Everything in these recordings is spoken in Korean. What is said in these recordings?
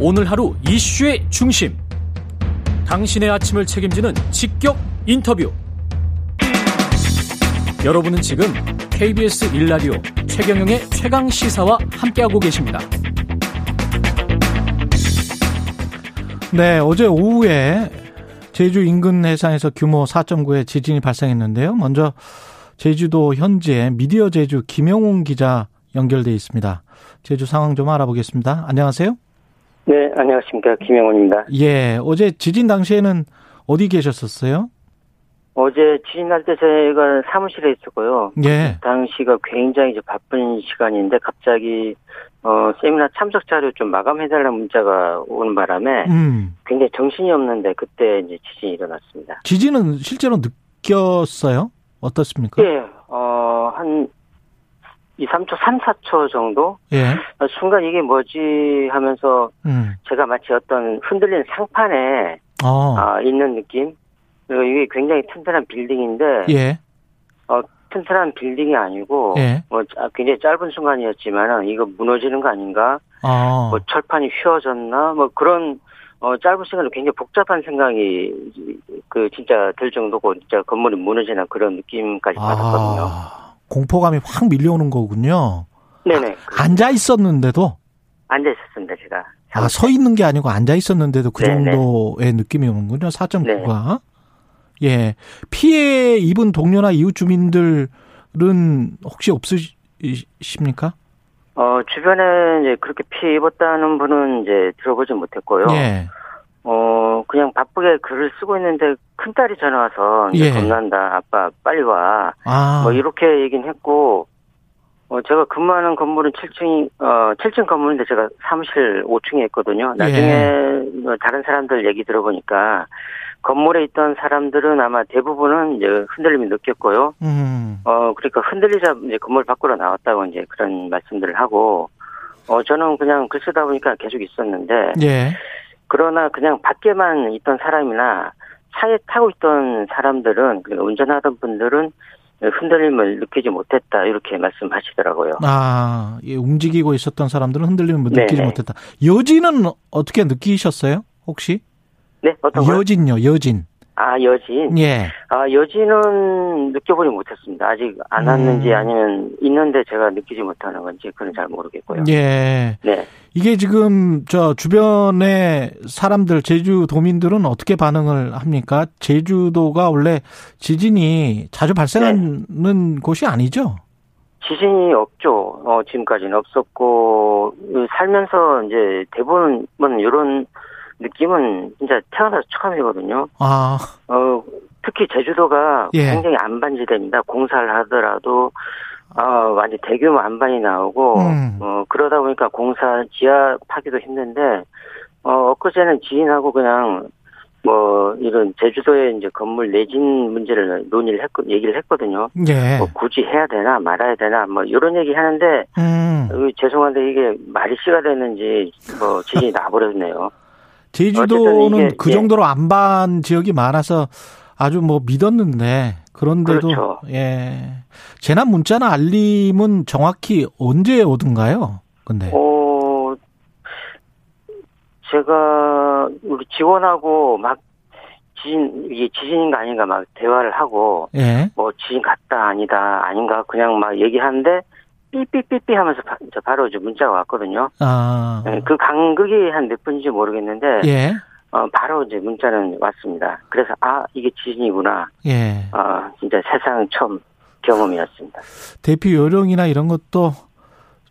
오늘 하루 이슈의 중심. 당신의 아침을 책임지는 직격 인터뷰. 여러분은 지금 KBS 일라디오 최경영의 최강 시사와 함께하고 계십니다. 네, 어제 오후에 제주 인근 해상에서 규모 4.9의 지진이 발생했는데요. 먼저 제주도 현재 미디어 제주 김영웅 기자 연결돼 있습니다. 제주 상황 좀 알아보겠습니다. 안녕하세요. 네, 안녕하십니까. 김영훈입니다. 예, 어제 지진 당시에는 어디 계셨었어요? 어제 지진 날 때 제가 사무실에 있었고요. 예. 당시가 굉장히 이제 바쁜 시간인데 갑자기 어 세미나 참석 자료 좀 마감해달라는 문자가 오는 바람에 음. 굉장히 정신이 없는데 그때 이제 지진이 일어났습니다. 지진은 실제로 느꼈어요? 어떻습니까? 예, 어한 2, 3초, 3, 4초 정도? 예. 어, 순간 이게 뭐지 하면서 음. 제가 마치 어떤 흔들리는 상판에 어. 아, 있는 느낌? 그리고 이게 굉장히 튼튼한 빌딩인데 예. 어, 튼튼한 빌딩이 아니고 예. 뭐 짜- 굉장히 짧은 순간이었지만은 이거 무너지는 거 아닌가? 어. 뭐 철판이 휘어졌나? 뭐 그런 어 짧은 시간에 굉장히 복잡한 생각이 그 진짜 들 정도고 진짜 건물이 무너지는 그런 느낌까지 받았거든요. 아, 공포감이 확 밀려오는 거군요. 네네. 앉아 있었는데도 앉아 있었습니다 제가. 아, 서 있는 게 아니고 앉아 있었는데도 그 네네. 정도의 느낌이 오는군요. 4.9가. 예. 피해 입은 동료나 이웃 주민들은 혹시 없으십니까? 어 주변에 이제 그렇게 피해 입었다는 분은 이제 들어보지 못했고요. 예. 어 그냥 바쁘게 글을 쓰고 있는데 큰 딸이 전화 와서 이제 예. 겁난다 아빠 빨리 와. 아. 뭐 이렇게 얘기는 했고 어 제가 근무하는 건물은 7층이 어 7층 건물인데 제가 사무실 5층에 있거든요. 나중에 예. 뭐 다른 사람들 얘기 들어보니까 건물에 있던 사람들은 아마 대부분은 이제 흔들림이 느꼈고요. 음. 어 그러니까 흔들리자 이제 건물 밖으로 나왔다고 이제 그런 말씀들을 하고 어 저는 그냥 글 쓰다 보니까 계속 있었는데 예. 그러나 그냥 밖에만 있던 사람이나 차에 타고 있던 사람들은 그러니까 운전하던 분들은 흔들림을 느끼지 못했다 이렇게 말씀하시더라고요. 아, 예, 움직이고 있었던 사람들은 흔들림을 느끼지 네네. 못했다. 여진은 어떻게 느끼셨어요? 혹시? 네 어떤 거요? 여진요, 여진. 아 여진. 예. 아 여진은 느껴보지 못했습니다. 아직 안 왔는지 음. 아니면 있는데 제가 느끼지 못하는 건지 그건 잘 모르겠고요. 예. 네. 이게 지금 저 주변의 사람들 제주 도민들은 어떻게 반응을 합니까? 제주도가 원래 지진이 자주 발생하는 곳이 아니죠? 지진이 없죠. 어, 지금까지는 없었고, 그 살면서 이제 대부분 이런 느낌은 진짜 태어나서 처음이거든요. 아, 어, 특히 제주도가 예. 굉장히 안반지대입니다. 공사를 하더라도, 어, 완전 대규모 안반이 나오고, 음. 어, 그러다 보니까 공사 지하 파기도 힘든데, 어, 엊그제는 지인하고 그냥, 뭐, 이런 제주도의 이제 건물 내진 문제를 논의를 했, 얘기를 했거든요. 예. 뭐 굳이 해야 되나 말아야 되나 뭐 이런 얘기 하는데 음. 어, 죄송한데 이게 말이 씨가 됐는지 뭐 지진이 나버렸네요. 제주도는 그 예. 정도로 안반 지역이 많아서 아주 뭐 믿었는데 그런데도 그렇죠. 예. 재난 문자나 알림은 정확히 언제 오던가요? 근데 어 제가 우리 직원하고 막 지진 이게 지진인가 아닌가 막 대화를 하고 예. 뭐 지진 같다 아니다 아닌가 그냥 막 얘기하는데 삐삐삐삐 하면서 바, 저 바로 이제 문자가 왔거든요. 아. 예, 그 간극이 한 몇 분인지 모르겠는데 예. 어, 바로 이제 문자는 왔습니다. 그래서 아 이게 지진이구나. 예. 아 진짜 세상 처음 경험이었습니다. 대피 요령이나 이런 것도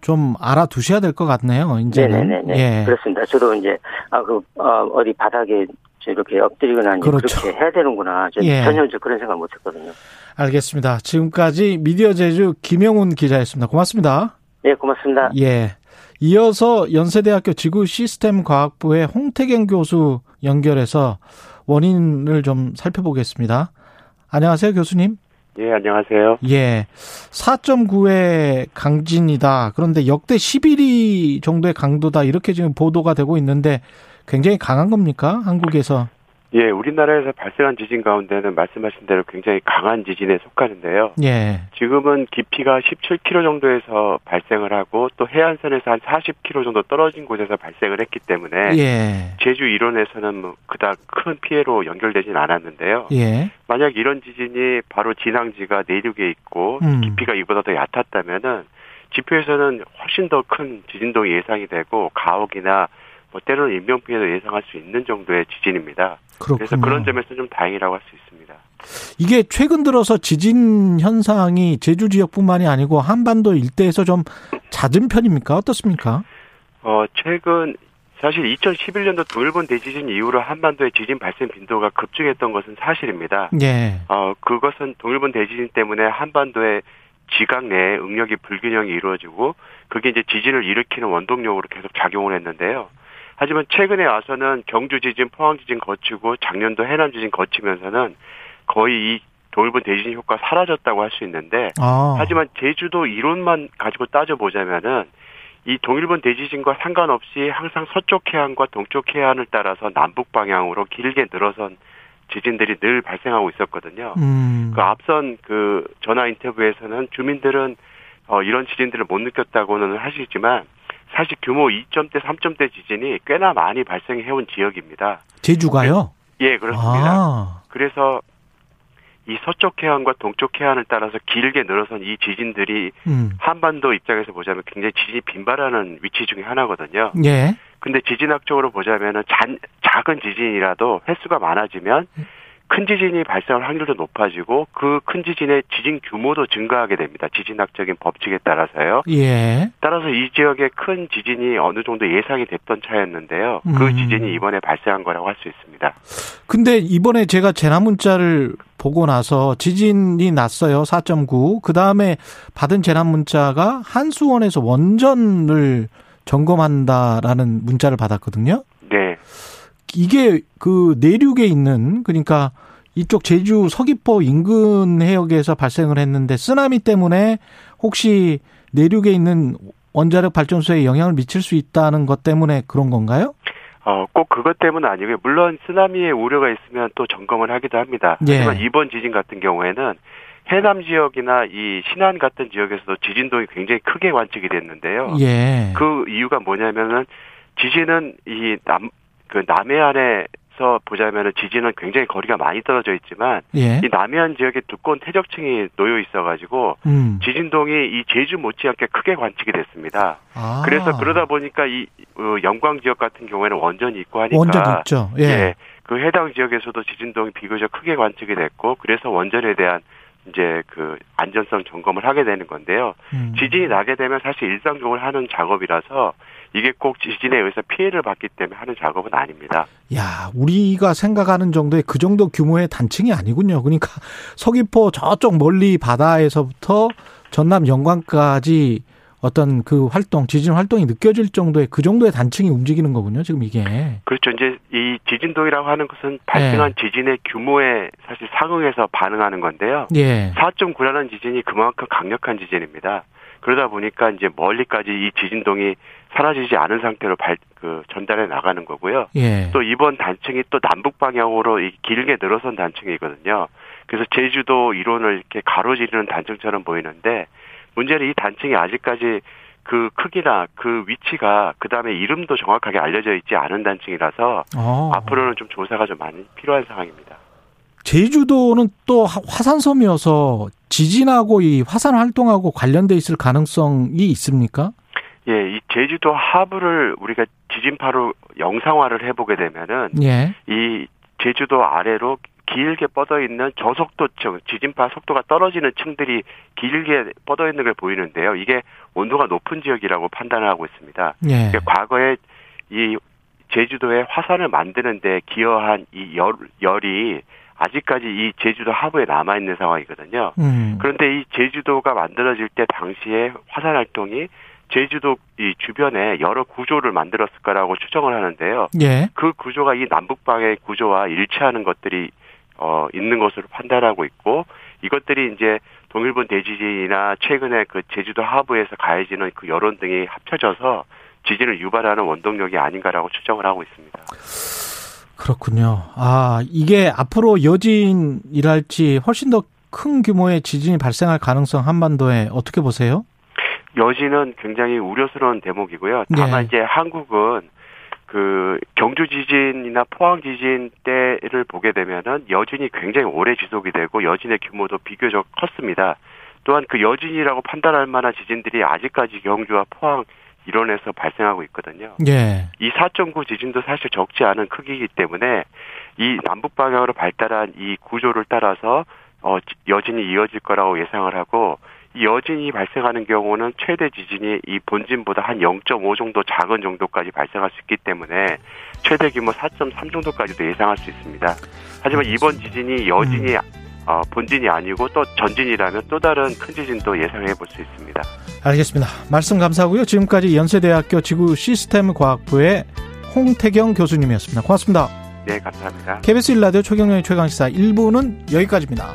좀 알아두셔야 될 것 같네요. 이제는. 네네네. 예. 그렇습니다. 저도 이제 아그 어, 어디 바닥에 이렇게 엎드리거나 이제 그렇죠. 그렇게 해야 되는구나. 저 예. 전혀 저 그런 생각 못했거든요. 알겠습니다. 지금까지 미디어 제주 김영훈 기자였습니다. 고맙습니다. 예, 고맙습니다. 예. 이어서 연세대학교 지구 시스템 과학부의 홍태경 교수 연결해서 원인을 좀 살펴보겠습니다. 안녕하세요, 교수님. 예, 안녕하세요. 예. 4.9의 강진이다. 그런데 역대 11위 정도의 강도다. 이렇게 지금 보도가 되고 있는데 굉장히 강한 겁니까? 한국에서. 예, 우리나라에서 발생한 지진 가운데는 말씀하신 대로 굉장히 강한 지진에 속하는데요. 예. 지금은 깊이가 17km 정도에서 발생을 하고 또 해안선에서 한 40km 정도 떨어진 곳에서 발생을 했기 때문에 예. 제주 이론에서는 뭐 그닥 큰 피해로 연결되진 않았는데요. 예. 만약 이런 지진이 바로 진앙지가 내륙에 있고 음. 깊이가 이보다 더 얕았다면은 지표에서는 훨씬 더 큰 지진동이 예상이 되고 가옥이나 뭐 때로는 인명 피해도 예상할 수 있는 정도의 지진입니다. 그렇군요. 그래서 그런 점에서 좀 다행이라고 할 수 있습니다. 이게 최근 들어서 지진 현상이 제주 지역뿐만이 아니고 한반도 일대에서 좀 잦은 편입니까? 어떻습니까? 어, 최근 사실 2011년도 동일본 대지진 이후로 한반도의 지진 발생 빈도가 급증했던 것은 사실입니다. 예. 어, 그것은 동일본 대지진 때문에 한반도의 지각 내에 응력이 불균형이 이루어지고 그게 이제 지진을 일으키는 원동력으로 계속 작용을 했는데요. 하지만 최근에 와서는 경주 지진, 포항 지진 거치고 작년도 해남 지진 거치면서는 거의 이 동일본 대지진 효과 사라졌다고 할 수 있는데 아. 하지만 제주도 이론만 가지고 따져보자면은 이 동일본 대지진과 상관없이 항상 서쪽 해안과 동쪽 해안을 따라서 남북 방향으로 길게 늘어선 지진들이 늘 발생하고 있었거든요. 음. 그 앞선 그 전화 인터뷰에서는 주민들은 어 이런 지진들을 못 느꼈다고는 하시지만 사실 규모 2점대, 3점대 지진이 꽤나 많이 발생해온 지역입니다. 제주가요? 예, 그렇습니다. 아. 그래서 이 서쪽 해안과 동쪽 해안을 따라서 길게 늘어선 이 지진들이 음. 한반도 입장에서 보자면 굉장히 지진이 빈발하는 위치 중에 하나거든요. 예. 근데 지진학적으로 보자면은 잔, 작은 지진이라도 횟수가 많아지면 큰 지진이 발생할 확률도 높아지고 그 큰 지진의 지진 규모도 증가하게 됩니다. 지진학적인 법칙에 따라서요. 예. 따라서 이 지역에 큰 지진이 어느 정도 예상이 됐던 차였는데요. 그 음. 지진이 이번에 발생한 거라고 할 수 있습니다. 근데 이번에 제가 재난 문자를 보고 나서 지진이 났어요. 4.9. 그 다음에 받은 재난 문자가 한수원에서 원전을 점검한다라는 문자를 받았거든요. 네. 이게 그 내륙에 있는 그러니까 이쪽 제주 서귀포 인근 해역에서 발생을 했는데 쓰나미 때문에 혹시 내륙에 있는 원자력 발전소에 영향을 미칠 수 있다는 것 때문에 그런 건가요? 어, 꼭 그것 때문은 아니고요. 물론 쓰나미의 우려가 있으면 또 점검을 하기도 합니다. 예. 하지만 이번 지진 같은 경우에는 해남 지역이나 이 신안 같은 지역에서도 지진동이 굉장히 크게 관측이 됐는데요. 예. 그 이유가 뭐냐면은 지진은 이 남, 그 남해안에서 보자면은 지진은 굉장히 거리가 많이 떨어져 있지만 예. 이 남해안 지역에 두꺼운 퇴적층이 놓여 있어가지고 음. 지진동이 이 제주 못지않게 크게 관측이 됐습니다. 아. 그래서 그러다 보니까 이 어, 영광 지역 같은 경우에는 원전이 있고 하니까 원전 있죠. 예. 예, 그 해당 지역에서도 지진동이 비교적 크게 관측이 됐고 그래서 원전에 대한 이제 그 안전성 점검을 하게 되는 건데요. 음. 지진이 나게 되면 사실 일상적으로 하는 작업이라서 이게 꼭 지진에 의해서 피해를 받기 때문에 하는 작업은 아닙니다. 야, 우리가 생각하는 정도의 그 정도 규모의 단층이 아니군요. 그러니까 서귀포 저쪽 멀리 바다에서부터 전남 영광까지 어떤 그 활동, 지진 활동이 느껴질 정도의 그 정도의 단층이 움직이는 거군요. 지금 이게. 그렇죠. 이제 이 지진동이라고 하는 것은 발생한 네. 지진의 규모에 사실 상응해서 반응하는 건데요. 예. 4.9라는 지진이 그만큼 강력한 지진입니다. 그러다 보니까 이제 멀리까지 이 지진동이 사라지지 않은 상태로 발, 그 전달해 나가는 거고요. 예. 또 이번 단층이 또 남북 방향으로 이 길게 늘어선 단층이거든요. 그래서 제주도 이론을 이렇게 가로지르는 단층처럼 보이는데 문제는 이 단층이 아직까지 그 크기나 그 위치가 그 다음에 이름도 정확하게 알려져 있지 않은 단층이라서 어. 앞으로는 좀 조사가 좀 많이 필요한 상황입니다. 제주도는 또 화- 화산섬이어서 지진하고 이 화산 활동하고 관련돼 있을 가능성이 있습니까? 예, 이 제주도 하부를 우리가 지진파로 영상화를 해보게 되면은 예. 이 제주도 아래로 길게 뻗어 있는 저속도층, 지진파 속도가 떨어지는 층들이 길게 뻗어 있는 걸 보이는데요. 이게 온도가 높은 지역이라고 판단하고 있습니다. 예. 그러니까 과거에 이 제주도에 화산을 만드는데 기여한 이 열, 열이 아직까지 이 제주도 하부에 남아 있는 상황이거든요. 음. 그런데 이 제주도가 만들어질 때 당시에 화산 활동이 제주도 이 주변에 여러 구조를 만들었을 거라고 추정을 하는데요. 예. 그 구조가 이 남북방의 구조와 일치하는 것들이 어 있는 것으로 판단하고 있고 이것들이 이제 동일본 대지진이나 최근에 그 제주도 하부에서 가해지는 그 여론 등이 합쳐져서 지진을 유발하는 원동력이 아닌가라고 추정을 하고 있습니다. 그렇군요. 아, 이게 앞으로 여진이랄지 훨씬 더 큰 규모의 지진이 발생할 가능성 한반도에 어떻게 보세요? 여진은 굉장히 우려스러운 대목이고요. 다만 네. 이제 한국은 그 경주 지진이나 포항 지진 때를 보게 되면은 여진이 굉장히 오래 지속이 되고 여진의 규모도 비교적 컸습니다. 또한 그 여진이라고 판단할 만한 지진들이 아직까지 경주와 포항 일원에서 발생하고 있거든요. 예. 이 4.9 지진도 사실 적지 않은 크기이기 때문에 이 남북 방향으로 발달한 이 구조를 따라서 어 여진이 이어질 거라고 예상을 하고 이 여진이 발생하는 경우는 최대 지진이 이 본진보다 한 0.5 정도 작은 정도까지 발생할 수 있기 때문에 최대 규모 4.3 정도까지도 예상할 수 있습니다. 하지만 이번 지진이 여진이 음. 어, 본진이 아니고 또 전진이라면 또 다른 큰 지진도 예상해 볼 수 있습니다. 알겠습니다. 말씀 감사하고요. 지금까지 연세대학교 지구 시스템 과학부의 홍태경 교수님이었습니다. 고맙습니다. 네, 감사합니다. KBS 1라디오 최경영의 최강시사 1부는 여기까지입니다.